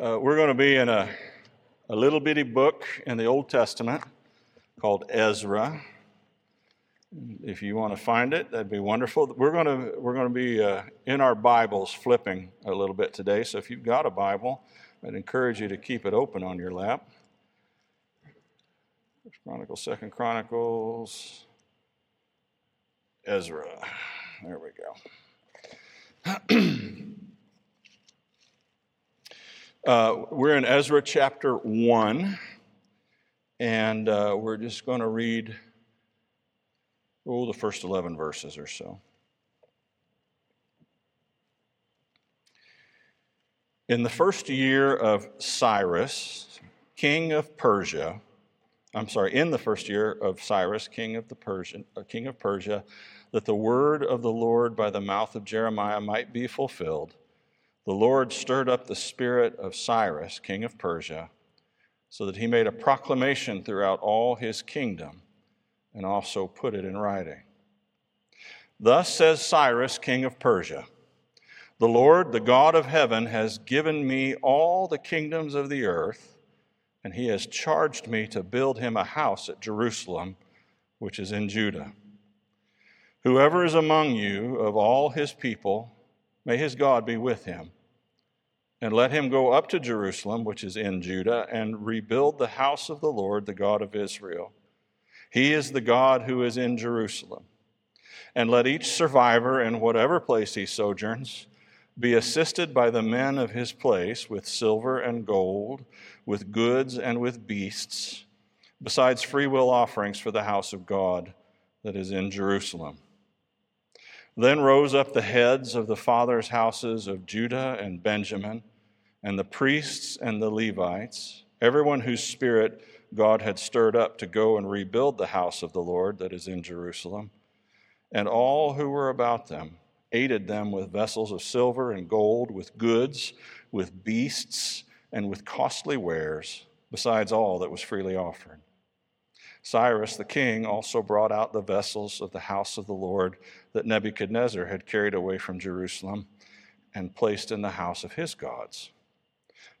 Uh, we're going to be in a, a little bitty book in the Old Testament called Ezra. If you want to find it, that'd be wonderful. We're going to, we're going to be uh, in our Bibles flipping a little bit today. So if you've got a Bible, I'd encourage you to keep it open on your lap. First Chronicles, Second Chronicles, Ezra. There we go. uh, we're in Ezra chapter 1, and uh, we're just going to read, oh, the first 11 verses or so. In the first year of Cyrus, king of Persia, I'm sorry, in the first year of Cyrus, king of the Persian, uh, king of Persia, that the word of the Lord by the mouth of Jeremiah might be fulfilled, the Lord stirred up the spirit of Cyrus, king of Persia, so that he made a proclamation throughout all his kingdom and also put it in writing. Thus says Cyrus, king of Persia The Lord, the God of heaven, has given me all the kingdoms of the earth and he has charged me to build him a house at Jerusalem, which is in Judah. Whoever is among you of all his people, may his God be with him. And let him go up to Jerusalem, which is in Judah, and rebuild the house of the Lord, the God of Israel. He is the God who is in Jerusalem. And let each survivor in whatever place he sojourns be assisted by the men of his place with silver and gold, with goods and with beasts, besides freewill offerings for the house of God that is in Jerusalem. Then rose up the heads of the fathers' houses of Judah and Benjamin, and the priests and the Levites, everyone whose spirit God had stirred up to go and rebuild the house of the Lord that is in Jerusalem, and all who were about them aided them with vessels of silver and gold, with goods, with beasts, and with costly wares, besides all that was freely offered. Cyrus the king also brought out the vessels of the house of the Lord that Nebuchadnezzar had carried away from Jerusalem and placed in the house of his gods.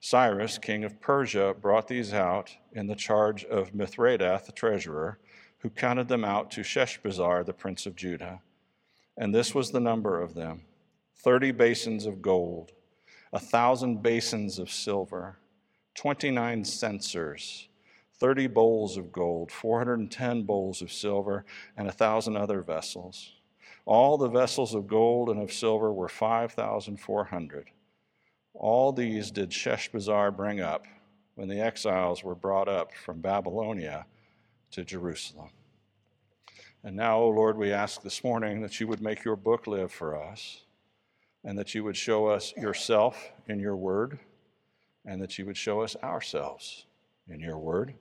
Cyrus, king of Persia, brought these out in the charge of Mithredath, the treasurer, who counted them out to Sheshbazzar, the prince of Judah and this was the number of them 30 basins of gold, a thousand basins of silver, 29 censers, 30 bowls of gold, 410 bowls of silver, and a thousand other vessels. All the vessels of gold and of silver were 5,400. All these did Sheshbazzar bring up when the exiles were brought up from Babylonia to Jerusalem. And now, O oh Lord, we ask this morning that you would make your book live for us and that you would show us yourself in your word and that you would show us ourselves in your word.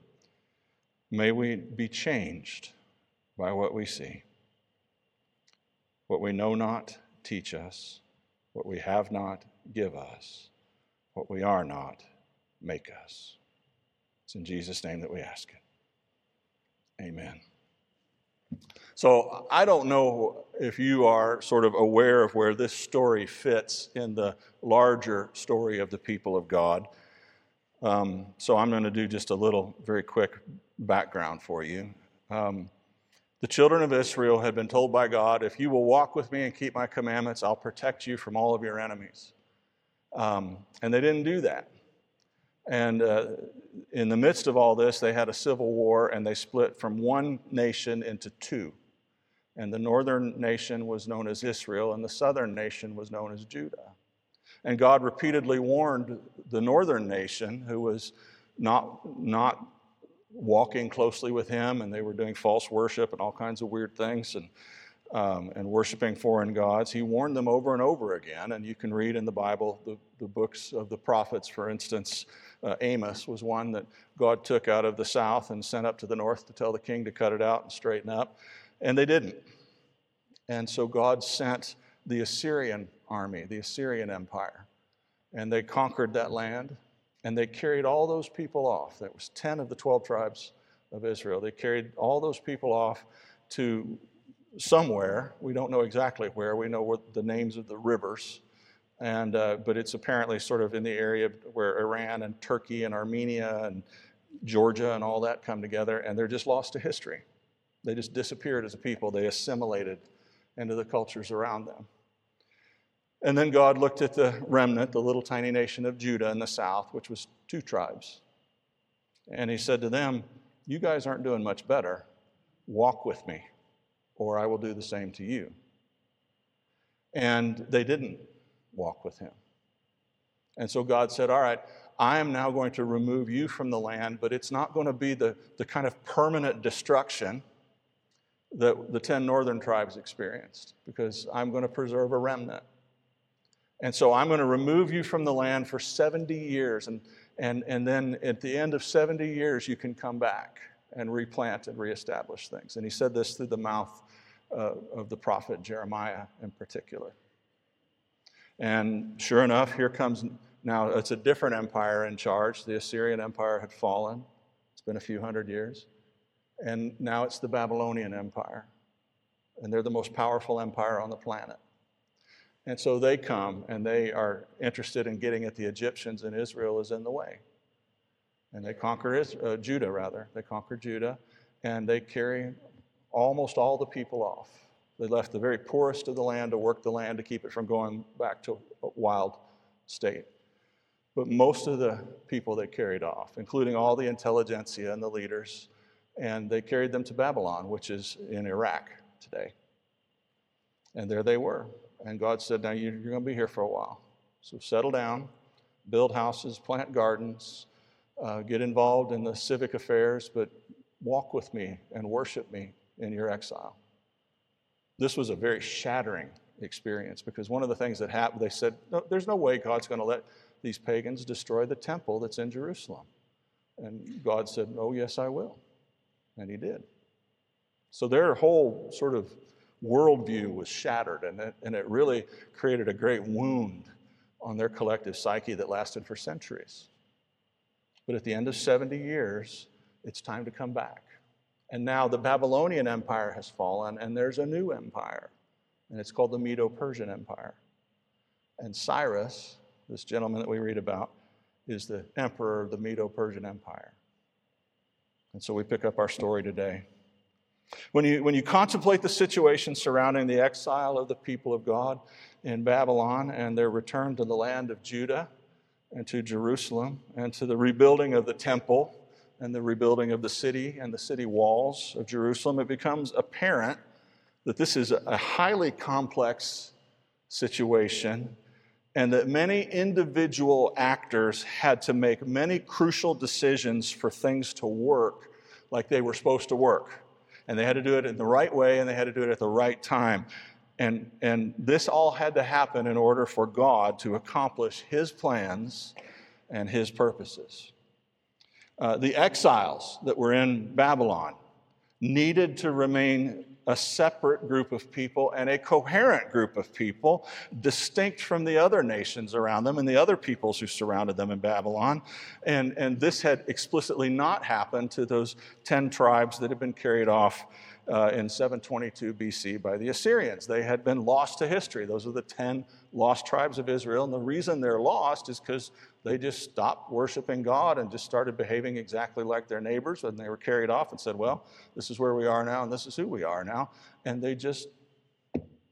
May we be changed by what we see. What we know not, teach us. What we have not, give us. What we are not, make us. It's in Jesus' name that we ask it. Amen. So I don't know if you are sort of aware of where this story fits in the larger story of the people of God. Um, so I'm going to do just a little very quick background for you. Um, the children of Israel had been told by God, if you will walk with me and keep my commandments, I'll protect you from all of your enemies. Um, and they didn't do that. And uh, in the midst of all this, they had a civil war and they split from one nation into two. And the northern nation was known as Israel, and the southern nation was known as Judah. And God repeatedly warned the northern nation, who was not, not walking closely with Him, and they were doing false worship and all kinds of weird things. And um, and worshiping foreign gods. He warned them over and over again, and you can read in the Bible the, the books of the prophets. For instance, uh, Amos was one that God took out of the south and sent up to the north to tell the king to cut it out and straighten up, and they didn't. And so God sent the Assyrian army, the Assyrian empire, and they conquered that land, and they carried all those people off. That was 10 of the 12 tribes of Israel. They carried all those people off to somewhere. We don't know exactly where. We know what the names of the rivers And, uh, but it's apparently sort of in the area where Iran and Turkey and Armenia and Georgia and all that come together, and they're just lost to history. They just disappeared as a people. They assimilated into the cultures around them. And then God looked at the remnant, the little tiny nation of Judah in the south, which was two tribes. And he said to them, You guys aren't doing much better. Walk with me, or I will do the same to you. And they didn't walk with him. And so God said, All right, I am now going to remove you from the land, but it's not going to be the, the kind of permanent destruction that the 10 northern tribes experienced, because I'm going to preserve a remnant. And so I'm going to remove you from the land for 70 years. And, and, and then at the end of 70 years, you can come back and replant and reestablish things. And he said this through the mouth uh, of the prophet Jeremiah in particular. And sure enough, here comes now, it's a different empire in charge. The Assyrian Empire had fallen, it's been a few hundred years. And now it's the Babylonian Empire. And they're the most powerful empire on the planet. And so they come and they are interested in getting at the Egyptians, and Israel is in the way. And they conquer uh, Judah, rather. They conquer Judah, and they carry almost all the people off. They left the very poorest of the land to work the land to keep it from going back to a wild state. But most of the people they carried off, including all the intelligentsia and the leaders, and they carried them to Babylon, which is in Iraq today. And there they were. And God said, Now you're going to be here for a while. So settle down, build houses, plant gardens, uh, get involved in the civic affairs, but walk with me and worship me in your exile. This was a very shattering experience because one of the things that happened, they said, no, There's no way God's going to let these pagans destroy the temple that's in Jerusalem. And God said, Oh, yes, I will. And He did. So their whole sort of worldview was shattered, and it, and it really created a great wound on their collective psyche that lasted for centuries. But at the end of 70 years, it's time to come back. And now the Babylonian Empire has fallen, and there's a new empire, and it's called the Medo Persian Empire. And Cyrus, this gentleman that we read about, is the emperor of the Medo Persian Empire. And so we pick up our story today. When you, when you contemplate the situation surrounding the exile of the people of God in Babylon and their return to the land of Judah and to Jerusalem and to the rebuilding of the temple and the rebuilding of the city and the city walls of Jerusalem, it becomes apparent that this is a highly complex situation and that many individual actors had to make many crucial decisions for things to work like they were supposed to work and they had to do it in the right way and they had to do it at the right time. And, and this all had to happen in order for God to accomplish his plans and his purposes. Uh, the exiles that were in Babylon needed to remain a separate group of people and a coherent group of people, distinct from the other nations around them and the other peoples who surrounded them in Babylon. And, and this had explicitly not happened to those 10 tribes that had been carried off uh, in 722 BC by the Assyrians. They had been lost to history. Those are the 10 lost tribes of Israel. And the reason they're lost is because they just stopped worshiping God and just started behaving exactly like their neighbors. And they were carried off and said, Well, this is where we are now, and this is who we are now. And they just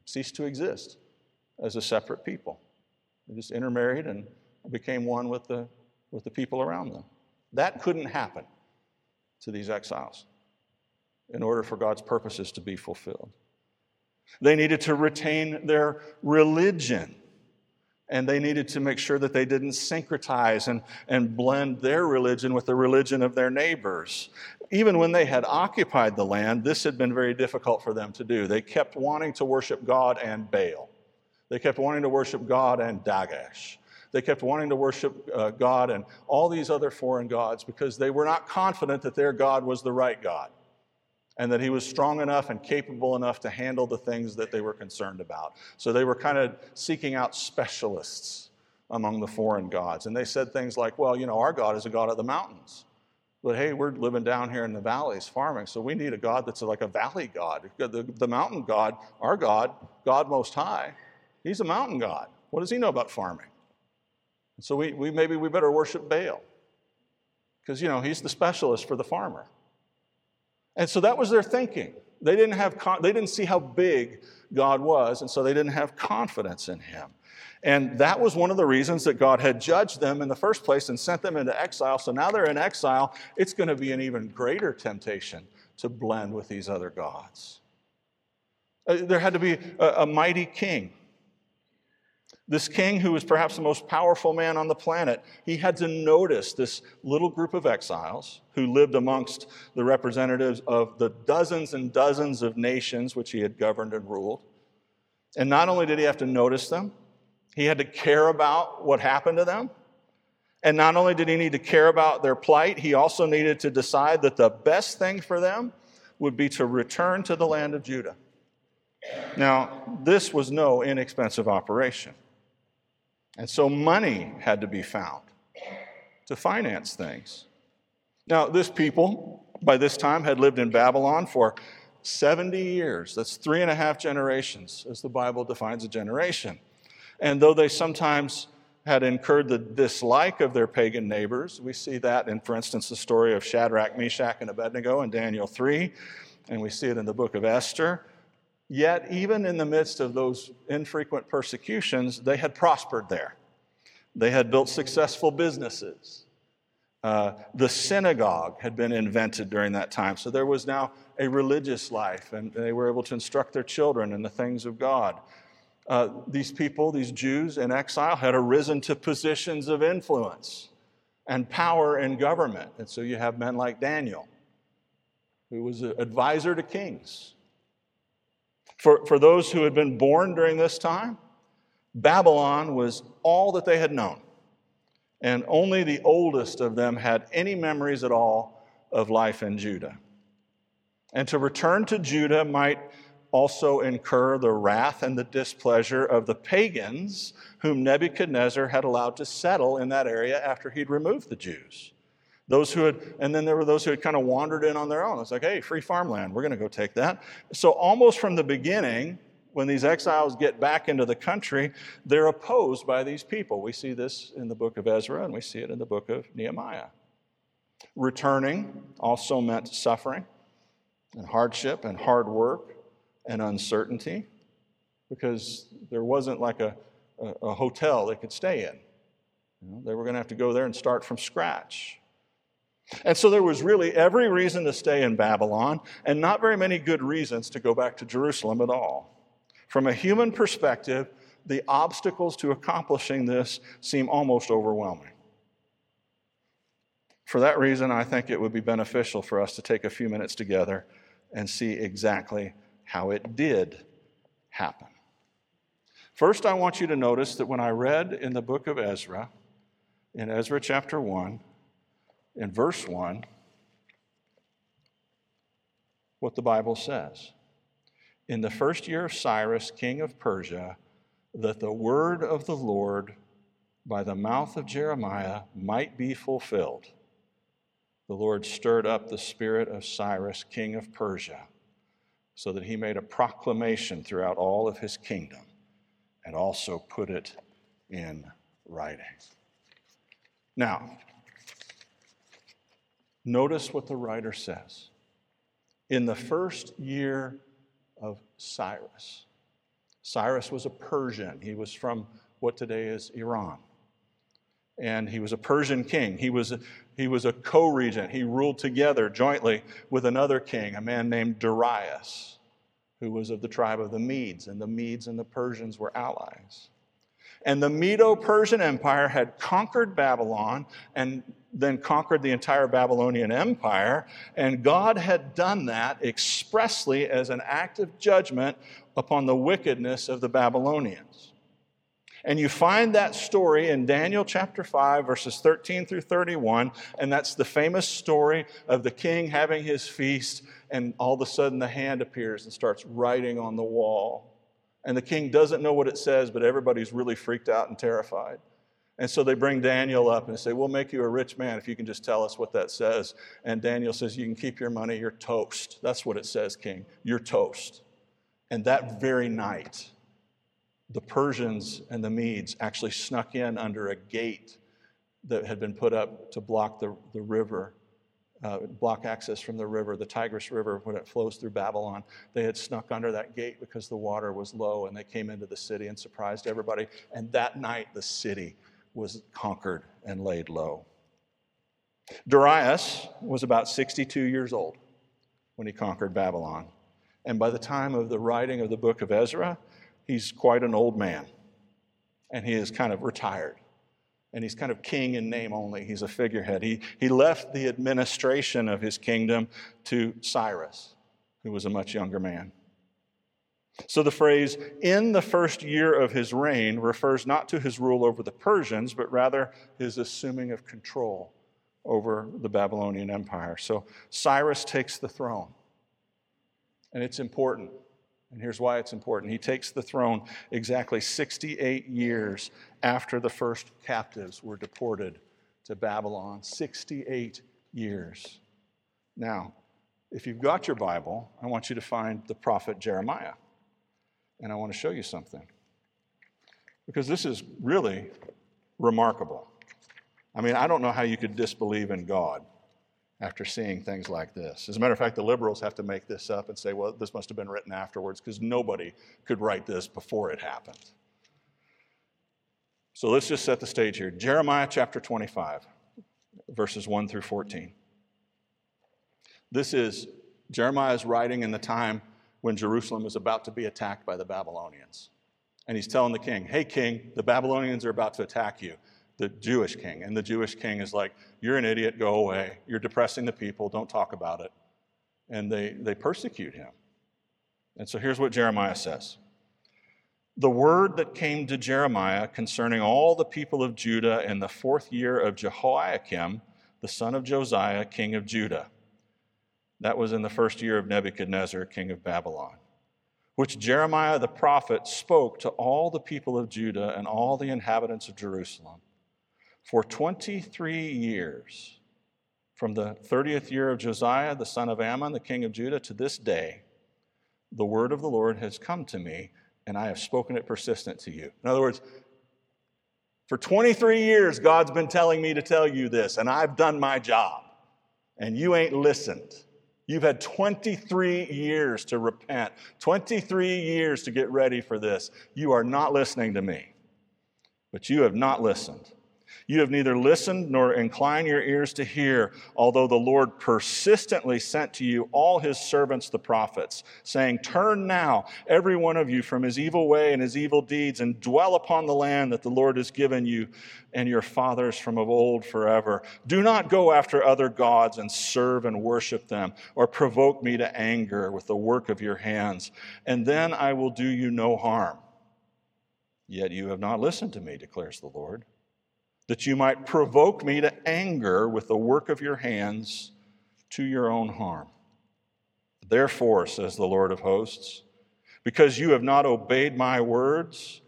ceased to exist as a separate people. They just intermarried and became one with the, with the people around them. That couldn't happen to these exiles in order for God's purposes to be fulfilled. They needed to retain their religion. And they needed to make sure that they didn't syncretize and, and blend their religion with the religion of their neighbors. Even when they had occupied the land, this had been very difficult for them to do. They kept wanting to worship God and Baal. They kept wanting to worship God and Dagesh. They kept wanting to worship uh, God and all these other foreign gods because they were not confident that their God was the right God and that he was strong enough and capable enough to handle the things that they were concerned about. So they were kind of seeking out specialists among the foreign gods. And they said things like, well, you know, our God is a God of the mountains. But hey, we're living down here in the valleys farming, so we need a God that's like a valley God. The, the mountain God, our God, God Most High, he's a mountain God. What does he know about farming? So we, we maybe we better worship Baal because you know he's the specialist for the farmer. And so that was their thinking. They didn't have they didn't see how big God was, and so they didn't have confidence in him. And that was one of the reasons that God had judged them in the first place and sent them into exile. So now they're in exile. It's going to be an even greater temptation to blend with these other gods. Uh, there had to be a, a mighty king. This king, who was perhaps the most powerful man on the planet, he had to notice this little group of exiles who lived amongst the representatives of the dozens and dozens of nations which he had governed and ruled. And not only did he have to notice them, he had to care about what happened to them. And not only did he need to care about their plight, he also needed to decide that the best thing for them would be to return to the land of Judah. Now, this was no inexpensive operation. And so money had to be found to finance things. Now, this people, by this time, had lived in Babylon for 70 years. That's three and a half generations, as the Bible defines a generation. And though they sometimes had incurred the dislike of their pagan neighbors, we see that in, for instance, the story of Shadrach, Meshach, and Abednego in Daniel 3, and we see it in the book of Esther. Yet, even in the midst of those infrequent persecutions, they had prospered there. They had built successful businesses. Uh, the synagogue had been invented during that time, so there was now a religious life, and they were able to instruct their children in the things of God. Uh, these people, these Jews in exile, had arisen to positions of influence and power in government. And so you have men like Daniel, who was an advisor to kings for, for those who had been born during this time, Babylon was all that they had known. And only the oldest of them had any memories at all of life in Judah. And to return to Judah might also incur the wrath and the displeasure of the pagans whom Nebuchadnezzar had allowed to settle in that area after he'd removed the Jews. Those who had, and then there were those who had kind of wandered in on their own. It's like, hey, free farmland, we're going to go take that. So, almost from the beginning, when these exiles get back into the country, they're opposed by these people. We see this in the book of Ezra and we see it in the book of Nehemiah. Returning also meant suffering and hardship and hard work and uncertainty because there wasn't like a, a, a hotel they could stay in. You know, they were going to have to go there and start from scratch. And so there was really every reason to stay in Babylon and not very many good reasons to go back to Jerusalem at all. From a human perspective, the obstacles to accomplishing this seem almost overwhelming. For that reason, I think it would be beneficial for us to take a few minutes together and see exactly how it did happen. First, I want you to notice that when I read in the book of Ezra, in Ezra chapter 1, in verse 1 what the Bible says. In the first year of Cyrus, king of Persia, that the word of the Lord by the mouth of Jeremiah might be fulfilled, the Lord stirred up the spirit of Cyrus, king of Persia, so that he made a proclamation throughout all of his kingdom and also put it in writing. Now, Notice what the writer says. In the first year of Cyrus, Cyrus was a Persian. He was from what today is Iran. And he was a Persian king. He was a, he was a co regent. He ruled together jointly with another king, a man named Darius, who was of the tribe of the Medes. And the Medes and the Persians were allies. And the Medo Persian Empire had conquered Babylon and then conquered the entire Babylonian Empire. And God had done that expressly as an act of judgment upon the wickedness of the Babylonians. And you find that story in Daniel chapter 5, verses 13 through 31. And that's the famous story of the king having his feast, and all of a sudden the hand appears and starts writing on the wall. And the king doesn't know what it says, but everybody's really freaked out and terrified. And so they bring Daniel up and say, We'll make you a rich man if you can just tell us what that says. And Daniel says, You can keep your money, you're toast. That's what it says, king. You're toast. And that very night, the Persians and the Medes actually snuck in under a gate that had been put up to block the, the river, uh, block access from the river, the Tigris River, when it flows through Babylon. They had snuck under that gate because the water was low, and they came into the city and surprised everybody. And that night, the city was conquered and laid low. Darius was about 62 years old when he conquered Babylon. And by the time of the writing of the book of Ezra, he's quite an old man. And he is kind of retired. And he's kind of king in name only. He's a figurehead. He, he left the administration of his kingdom to Cyrus, who was a much younger man. So the phrase, in the first year of his reign, refers not to his rule over the Persians, but rather his assuming of control over the Babylonian Empire. So Cyrus takes the throne. And it's important. And here's why it's important. He takes the throne exactly 68 years after the first captives were deported to Babylon. 68 years. Now, if you've got your Bible, I want you to find the prophet Jeremiah. And I want to show you something. Because this is really remarkable. I mean, I don't know how you could disbelieve in God after seeing things like this. As a matter of fact, the liberals have to make this up and say, well, this must have been written afterwards because nobody could write this before it happened. So let's just set the stage here. Jeremiah chapter 25, verses 1 through 14. This is Jeremiah's writing in the time when Jerusalem is about to be attacked by the Babylonians. And he's telling the king, hey, king, the Babylonians are about to attack you the Jewish king. And the Jewish king is like, You're an idiot, go away. You're depressing the people, don't talk about it. And they, they persecute him. And so here's what Jeremiah says The word that came to Jeremiah concerning all the people of Judah in the fourth year of Jehoiakim, the son of Josiah, king of Judah. That was in the first year of Nebuchadnezzar, king of Babylon which Jeremiah the prophet spoke to all the people of Judah and all the inhabitants of Jerusalem. For 23 years, from the 30th year of Josiah, the son of Amon, the king of Judah, to this day, the word of the Lord has come to me, and I have spoken it persistent to you. In other words, for 23 years, God's been telling me to tell you this, and I've done my job, and you ain't listened. You've had 23 years to repent, 23 years to get ready for this. You are not listening to me, but you have not listened. You have neither listened nor inclined your ears to hear, although the Lord persistently sent to you all his servants, the prophets, saying, Turn now, every one of you, from his evil way and his evil deeds, and dwell upon the land that the Lord has given you and your fathers from of old forever. Do not go after other gods and serve and worship them, or provoke me to anger with the work of your hands, and then I will do you no harm. Yet you have not listened to me, declares the Lord that you might provoke me to anger with the work of your hands to your own harm. Therefore, says the Lord of hosts, because you have not obeyed my words,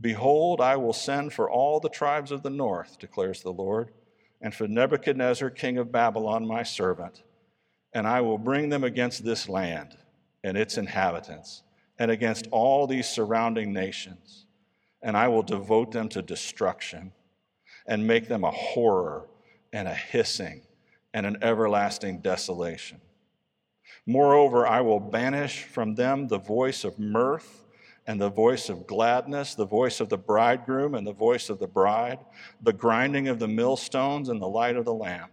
behold, I will send for all the tribes of the north, declares the Lord, and for Nebuchadnezzar, king of Babylon, my servant, and I will bring them against this land and its inhabitants, and against all these surrounding nations, and I will devote them to destruction and make them a horror and a hissing and an everlasting desolation. Moreover, I will banish from them the voice of mirth and the voice of gladness, the voice of the bridegroom and the voice of the bride, the grinding of the millstones and the light of the lamp.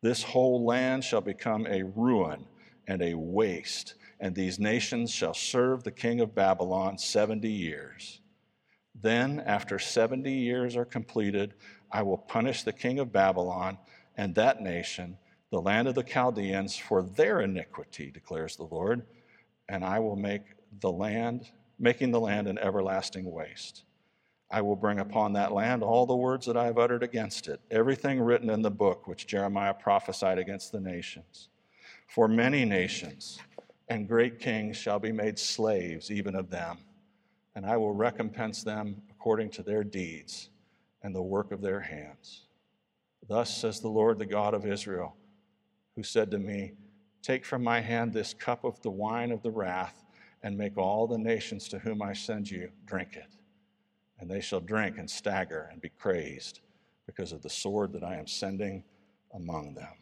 This whole land shall become a ruin and a waste, and these nations shall serve the king of Babylon 70 years. Then, after 70 years are completed, I will punish the king of Babylon and that nation, the land of the Chaldeans, for their iniquity, declares the Lord, and I will make the land, making the land an everlasting waste. I will bring upon that land all the words that I have uttered against it, everything written in the book which Jeremiah prophesied against the nations. For many nations and great kings shall be made slaves even of them and I will recompense them according to their deeds and the work of their hands. Thus says the Lord, the God of Israel, who said to me, Take from my hand this cup of the wine of the wrath, and make all the nations to whom I send you drink it. And they shall drink and stagger and be crazed because of the sword that I am sending among them.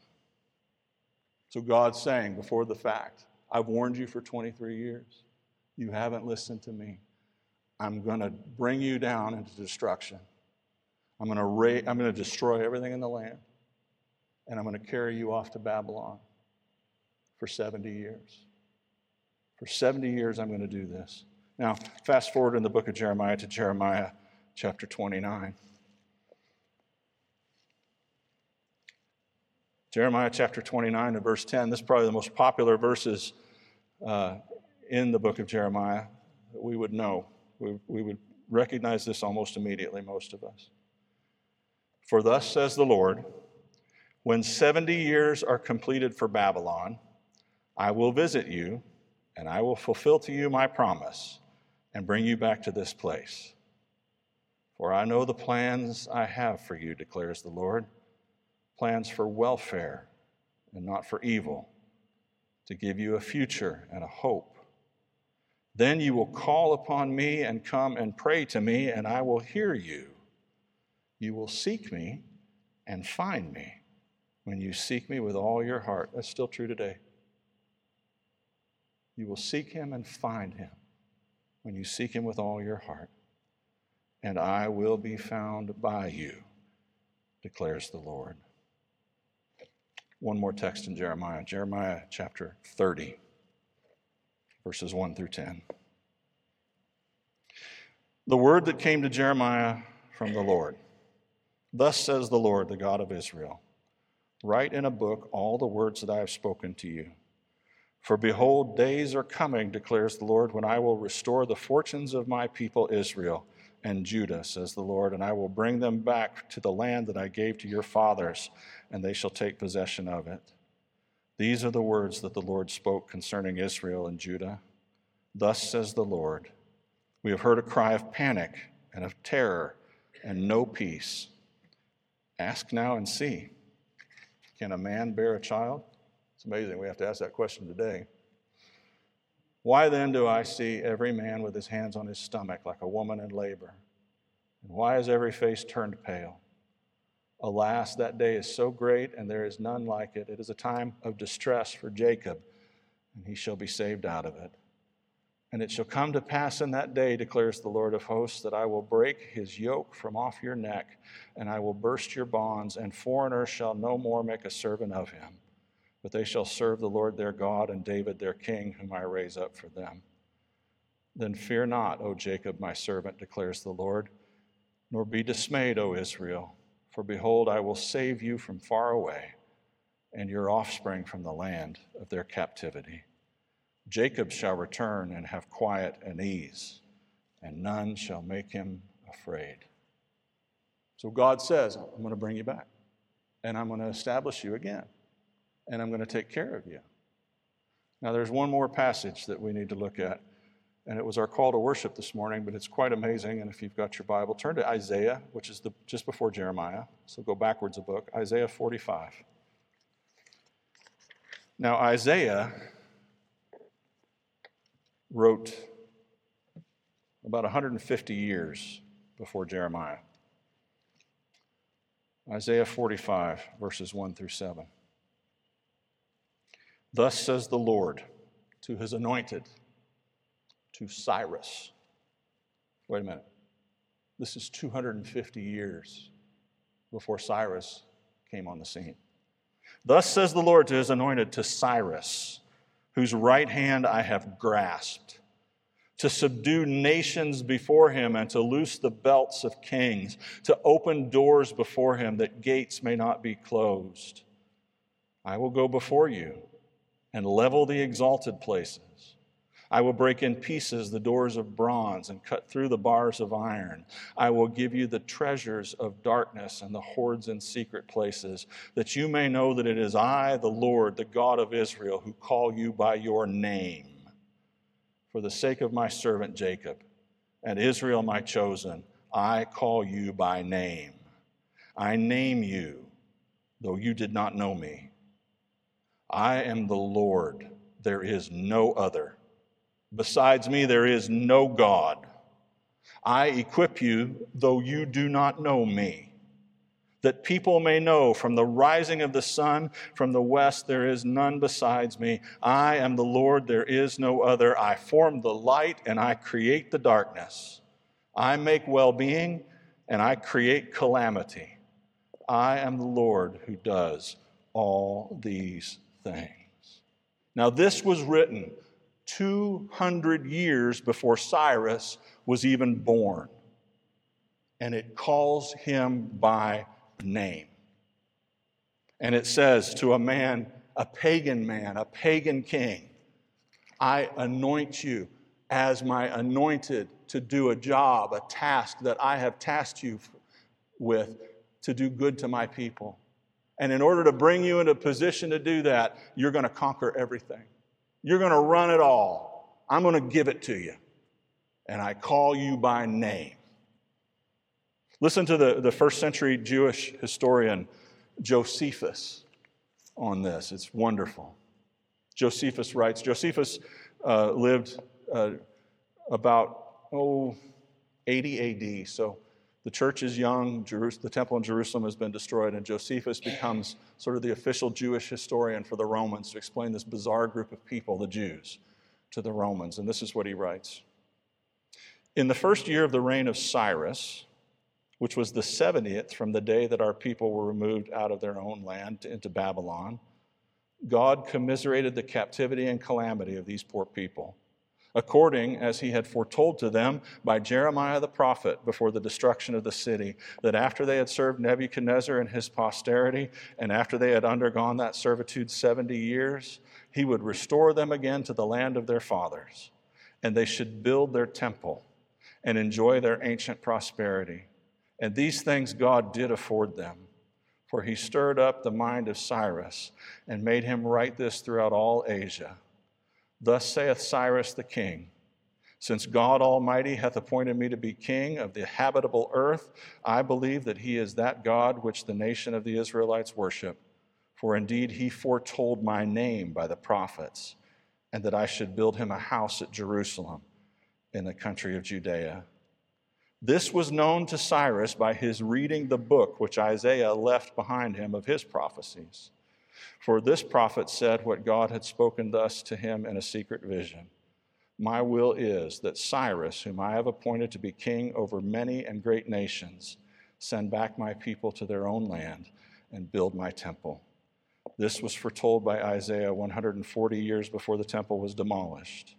So God's saying before the fact, I've warned you for 23 years. You haven't listened to me. I'm going to bring you down into destruction. I'm going to ra- I'm going to destroy everything in the land. And I'm going to carry you off to Babylon for 70 years. For 70 years, I'm going to do this. Now, fast forward in the book of Jeremiah to Jeremiah chapter 29. Jeremiah chapter 29 and verse 10. This is probably the most popular verses uh, in the book of Jeremiah that we would know. We, we would recognize this almost immediately, most of us. For thus says the Lord, when 70 years are completed for Babylon, I will visit you, and I will fulfill to you my promise and bring you back to this place. For I know the plans I have for you, declares the Lord plans for welfare and not for evil, to give you a future and a hope. Then you will call upon me and come and pray to me, and I will hear you. You will seek me and find me when you seek me with all your heart. That's still true today. You will seek him and find him when you seek him with all your heart. And I will be found by you, declares the Lord. One more text in Jeremiah, Jeremiah chapter 30, verses 1 through 10. The word that came to Jeremiah from the Lord. Thus says the Lord, the God of Israel Write in a book all the words that I have spoken to you. For behold, days are coming, declares the Lord, when I will restore the fortunes of my people Israel and Judah, says the Lord, and I will bring them back to the land that I gave to your fathers, and they shall take possession of it. These are the words that the Lord spoke concerning Israel and Judah. Thus says the Lord We have heard a cry of panic and of terror and no peace. Ask now and see. Can a man bear a child? It's amazing we have to ask that question today. Why then do I see every man with his hands on his stomach like a woman in labor? And why is every face turned pale? Alas, that day is so great, and there is none like it. It is a time of distress for Jacob, and he shall be saved out of it. And it shall come to pass in that day, declares the Lord of hosts, that I will break his yoke from off your neck, and I will burst your bonds, and foreigners shall no more make a servant of him but they shall serve the Lord their God and David their king, whom I raise up for them. Then fear not, O Jacob, my servant, declares the Lord, nor be dismayed, O Israel, for behold, I will save you from far away, and your offspring from the land of their captivity. Jacob shall return and have quiet and ease, and none shall make him afraid. So God says, I'm going to bring you back, and I'm going to establish you again and I'm going to take care of you. Now, there's one more passage that we need to look at, and it was our call to worship this morning, but it's quite amazing. And if you've got your Bible, turn to Isaiah, which is the, just before Jeremiah. So go backwards a book, Isaiah 45. Now, Isaiah wrote about 150 years before Jeremiah. Isaiah 45, verses 1 through 7. Thus says the Lord to his anointed, to Cyrus. Wait a minute. This is 250 years before Cyrus came on the scene. Thus says the Lord to his anointed, to Cyrus, whose right hand I have grasped, to subdue nations before him and to loose the belts of kings, to open doors before him that gates may not be closed. I will go before you and level the exalted places. I will break in pieces the doors of bronze and cut through the bars of iron. I will give you the treasures of darkness and the hoards in secret places, that you may know that it is I, the Lord, the God of Israel, who call you by your name. For the sake of my servant Jacob and Israel, my chosen, I call you by name. I name you, though you did not know me. I am the Lord, there is no other. Besides me, there is no God. I equip you, though you do not know me, that people may know from the rising of the sun from the west, there is none besides me. I am the Lord, there is no other. I form the light and I create the darkness. I make well being and I create calamity. I am the Lord who does all these things. Now, this was written 200 years before Cyrus was even born. And it calls him by name. And it says to a man, a pagan man, a pagan king, I anoint you as my anointed to do a job, a task that I have tasked you with to do good to my people. And in order to bring you into a position to do that, you're going to conquer everything. You're going to run it all. I'm going to give it to you. And I call you by name. Listen to the, the first century Jewish historian Josephus on this. It's wonderful. Josephus writes Josephus uh, lived uh, about, oh, 80 AD. So the church is young, the temple in Jerusalem has been destroyed, and Josephus becomes sort of the official Jewish historian for the Romans to explain this bizarre group of people, the Jews, to the Romans. And this is what he writes In the first year of the reign of Cyrus, which was the 70th from the day that our people were removed out of their own land into Babylon, God commiserated the captivity and calamity of these poor people according as he had foretold to them by Jeremiah the prophet before the destruction of the city, that after they had served Nebuchadnezzar and his posterity, and after they had undergone that servitude 70 years, he would restore them again to the land of their fathers, and they should build their temple and enjoy their ancient prosperity. And these things God did afford them. For he stirred up the mind of Cyrus and made him write this throughout all Asia Thus saith Cyrus the king Since God Almighty hath appointed me to be king of the habitable earth, I believe that he is that God which the nation of the Israelites worship. For indeed he foretold my name by the prophets, and that I should build him a house at Jerusalem in the country of Judea. This was known to Cyrus by his reading the book which Isaiah left behind him of his prophecies. For this prophet said what God had spoken thus to him in a secret vision My will is that Cyrus, whom I have appointed to be king over many and great nations, send back my people to their own land and build my temple. This was foretold by Isaiah 140 years before the temple was demolished.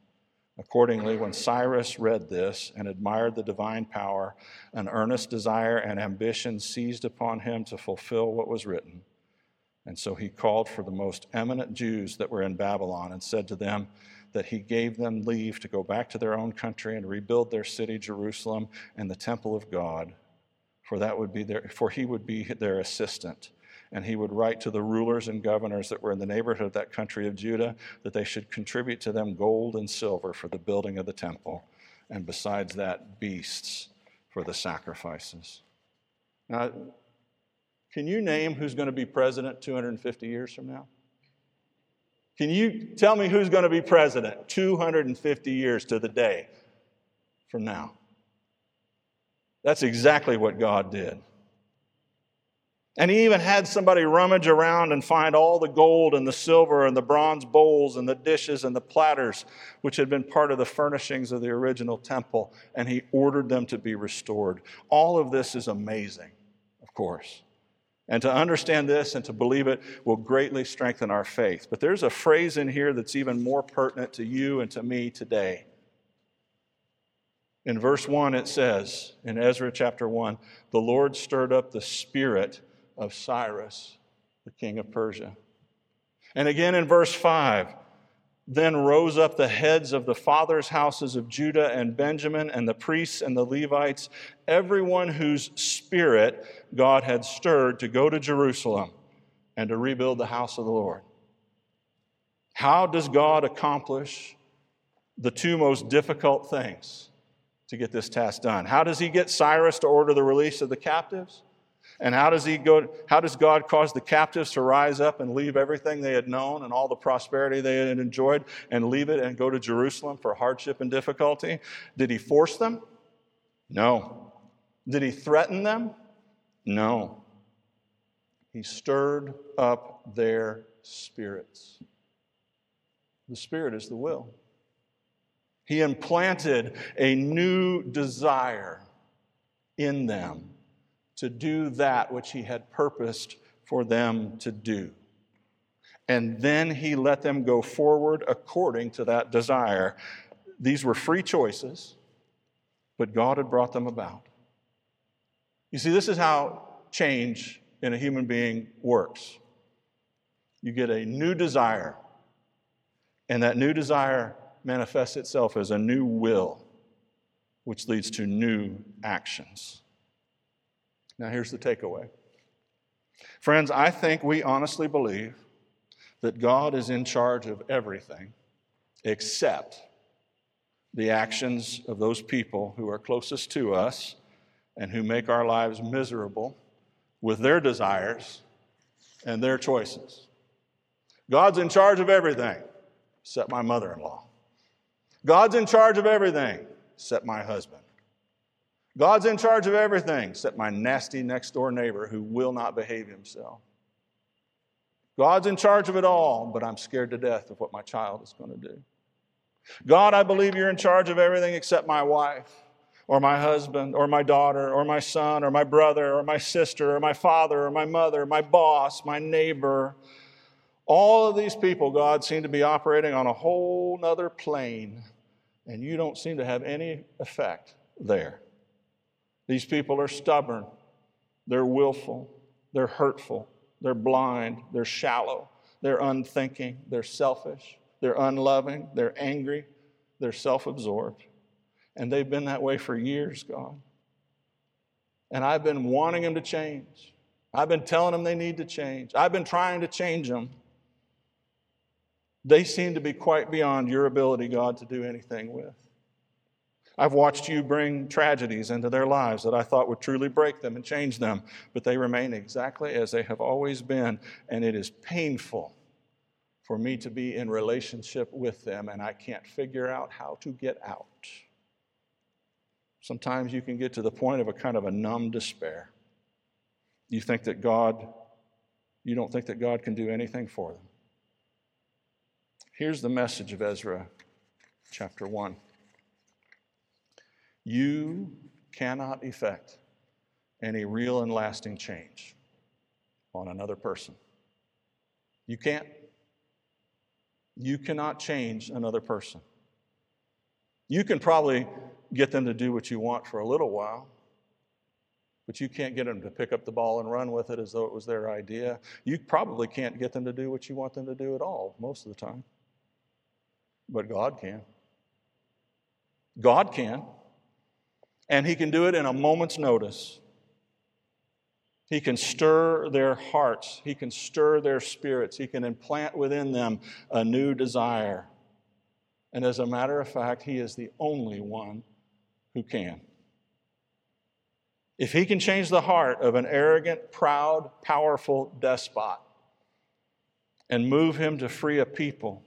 Accordingly, when Cyrus read this and admired the divine power, an earnest desire and ambition seized upon him to fulfill what was written. And so he called for the most eminent Jews that were in Babylon and said to them that he gave them leave to go back to their own country and rebuild their city, Jerusalem, and the temple of God, for that would be their, for he would be their assistant. And he would write to the rulers and governors that were in the neighborhood of that country of Judah that they should contribute to them gold and silver for the building of the temple, and besides that, beasts for the sacrifices. Now, can you name who's going to be president 250 years from now? Can you tell me who's going to be president 250 years to the day from now? That's exactly what God did. And he even had somebody rummage around and find all the gold and the silver and the bronze bowls and the dishes and the platters, which had been part of the furnishings of the original temple, and he ordered them to be restored. All of this is amazing, of course. And to understand this and to believe it will greatly strengthen our faith. But there's a phrase in here that's even more pertinent to you and to me today. In verse 1, it says, in Ezra chapter 1, the Lord stirred up the spirit of Cyrus, the king of Persia. And again in verse 5, then rose up the heads of the fathers' houses of Judah and Benjamin, and the priests and the Levites, everyone whose spirit God had stirred to go to Jerusalem and to rebuild the house of the Lord. How does God accomplish the two most difficult things to get this task done? How does he get Cyrus to order the release of the captives? And how does he go how does God cause the captives to rise up and leave everything they had known and all the prosperity they had enjoyed and leave it and go to Jerusalem for hardship and difficulty? Did he force them? No. Did he threaten them? No. He stirred up their spirits. The spirit is the will. He implanted a new desire in them to do that which he had purposed for them to do. And then he let them go forward according to that desire. These were free choices, but God had brought them about. You see, this is how change in a human being works. You get a new desire, and that new desire manifests itself as a new will, which leads to new actions. Now, here's the takeaway. Friends, I think we honestly believe that God is in charge of everything except the actions of those people who are closest to us and who make our lives miserable with their desires and their choices. God's in charge of everything except my mother in law. God's in charge of everything except my husband. God's in charge of everything except my nasty next door neighbor who will not behave himself. God's in charge of it all, but I'm scared to death of what my child is going to do. God, I believe you're in charge of everything except my wife, or my husband, or my daughter, or my son, or my brother, or my sister, or my father, or my mother, my boss, my neighbor. All of these people, God, seem to be operating on a whole nother plane, and you don't seem to have any effect there. These people are stubborn, they're willful, they're hurtful, they're blind, they're shallow, they're unthinking, they're selfish, they're unloving, they're angry, they're self absorbed. And they've been that way for years, God. And I've been wanting them to change. I've been telling them they need to change. I've been trying to change them. They seem to be quite beyond your ability, God, to do anything with. I've watched you bring tragedies into their lives that I thought would truly break them and change them, but they remain exactly as they have always been, and it is painful for me to be in relationship with them, and I can't figure out how to get out. Sometimes you can get to the point of a kind of a numb despair. You think that God, you don't think that God can do anything for them. Here's the message of Ezra chapter 1. You cannot effect any real and lasting change on another person. You can't. You cannot change another person. You can probably get them to do what you want for a little while, but you can't get them to pick up the ball and run with it as though it was their idea. You probably can't get them to do what you want them to do at all most of the time, but God can. God can. And He can do it in a moment's notice. He can stir their hearts. He can stir their spirits. He can implant within them a new desire. And as a matter of fact, He is the only one who can. If He can change the heart of an arrogant, proud, powerful despot and move him to free a people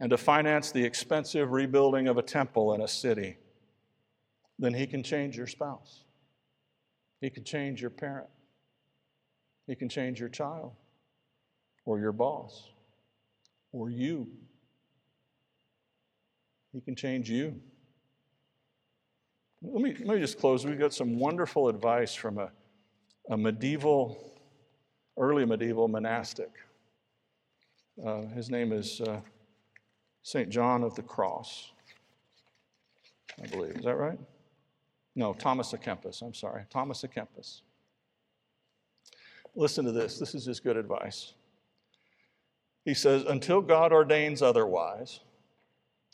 and to finance the expensive rebuilding of a temple in a city, then He can change your spouse. He can change your parent. He can change your child or your boss or you. He can change you. Let me, let me just close. We've got some wonderful advice from a, a medieval, early medieval monastic. Uh, his name is uh, St. John of the Cross, I believe. Is that right? No, Thomas à Kempis. I'm sorry. Thomas à Kempis. Listen to this. This is just good advice. He says, Until God ordains otherwise,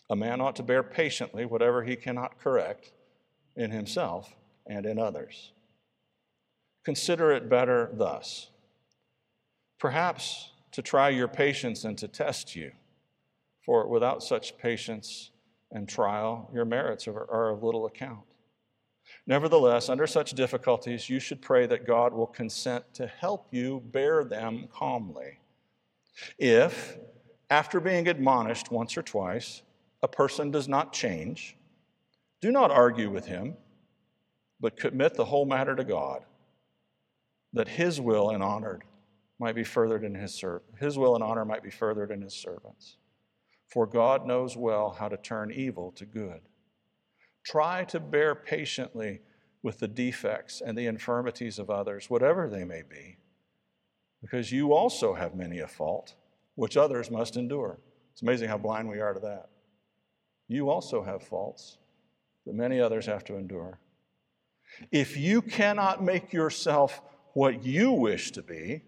a man ought to bear patiently whatever he cannot correct in himself and in others. Consider it better thus. Perhaps to try your patience and to test you, for without such patience and trial, your merits are of little account. Nevertheless, under such difficulties, you should pray that God will consent to help you bear them calmly. If, after being admonished once or twice, a person does not change, do not argue with him, but commit the whole matter to God, that his will and honored might be furthered in his ser- his will and honor might be furthered in his servants. For God knows well how to turn evil to good. Try to bear patiently with the defects and the infirmities of others, whatever they may be, because you also have many a fault, which others must endure. It's amazing how blind we are to that. You also have faults that many others have to endure. If you cannot make yourself what you wish to be,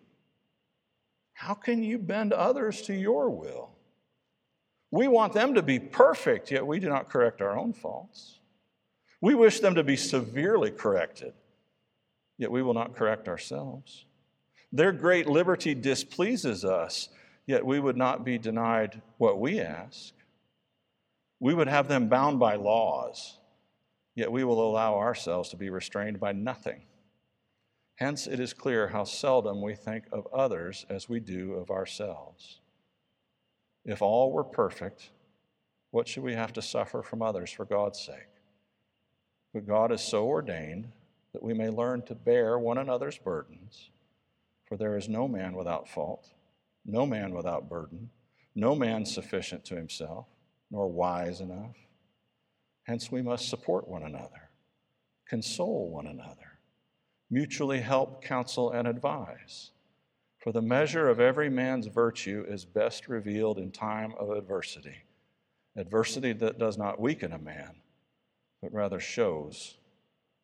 how can you bend others to your will? We want them to be perfect, yet we do not correct our own faults. We wish them to be severely corrected, yet we will not correct ourselves. Their great liberty displeases us, yet we would not be denied what we ask. We would have them bound by laws, yet we will allow ourselves to be restrained by nothing. Hence, it is clear how seldom we think of others as we do of ourselves. If all were perfect, what should we have to suffer from others for God's sake? But God is so ordained that we may learn to bear one another's burdens. For there is no man without fault, no man without burden, no man sufficient to himself, nor wise enough. Hence, we must support one another, console one another, mutually help, counsel, and advise. For the measure of every man's virtue is best revealed in time of adversity, adversity that does not weaken a man but rather shows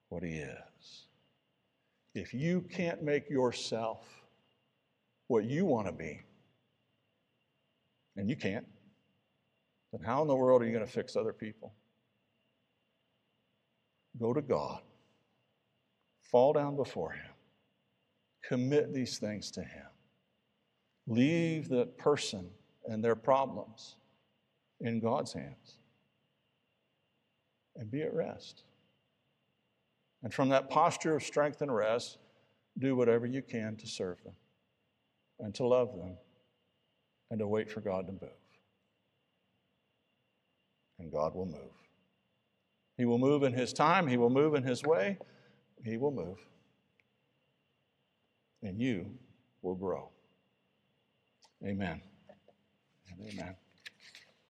what he is. If you can't make yourself what you want to be, and you can't, then how in the world are you going to fix other people? Go to God, fall down before Him, commit these things to Him. Leave the person and their problems in God's hands and be at rest. And from that posture of strength and rest, do whatever you can to serve them and to love them and to wait for God to move. And God will move. He will move in His time, He will move in His way, He will move. And you will grow. Amen. Amen.